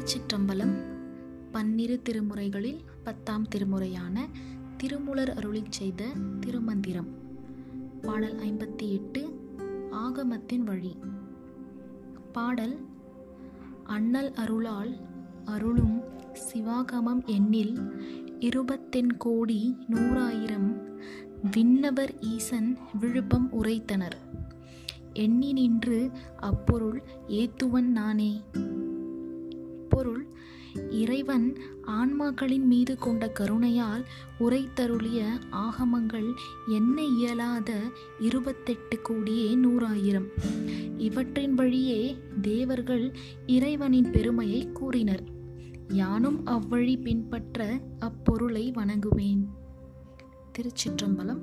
திருச்சிற்றம்பலம் பன்னிரு திருமுறைகளில் பத்தாம் திருமுறையான திருமுலர் அருளிச் செய்த திருமந்திரம். பாடல் ஐம்பத்தி எட்டு ஆகமத்தின் வழி. பாடல் அண்ணல் அருளால் அருளும் சிவாகமம் எண்ணில் இருபத்தென் கோடி நூறாயிரம் விண்ணவர் ஈசன் விழுப்பம் உரைத்தனர். எண்ணி நின்று அப்பொருள் ஏத்துவன் நானே. பொருள் இறைவன் ஆன்மாக்களின் மீது கொண்ட கருணையால் உரைத்தருளிய ஆகமங்கள் என்ன இயலாத இருபத்தெட்டு கோடியே நூறாயிரம். இவற்றின் வழியே தேவர்கள் இறைவனின் பெருமையை கூறினர். யானும் அவ்வழி பின்பற்ற அப்பொருளை வணங்குவேன். திருச்சிற்றம்பலம்.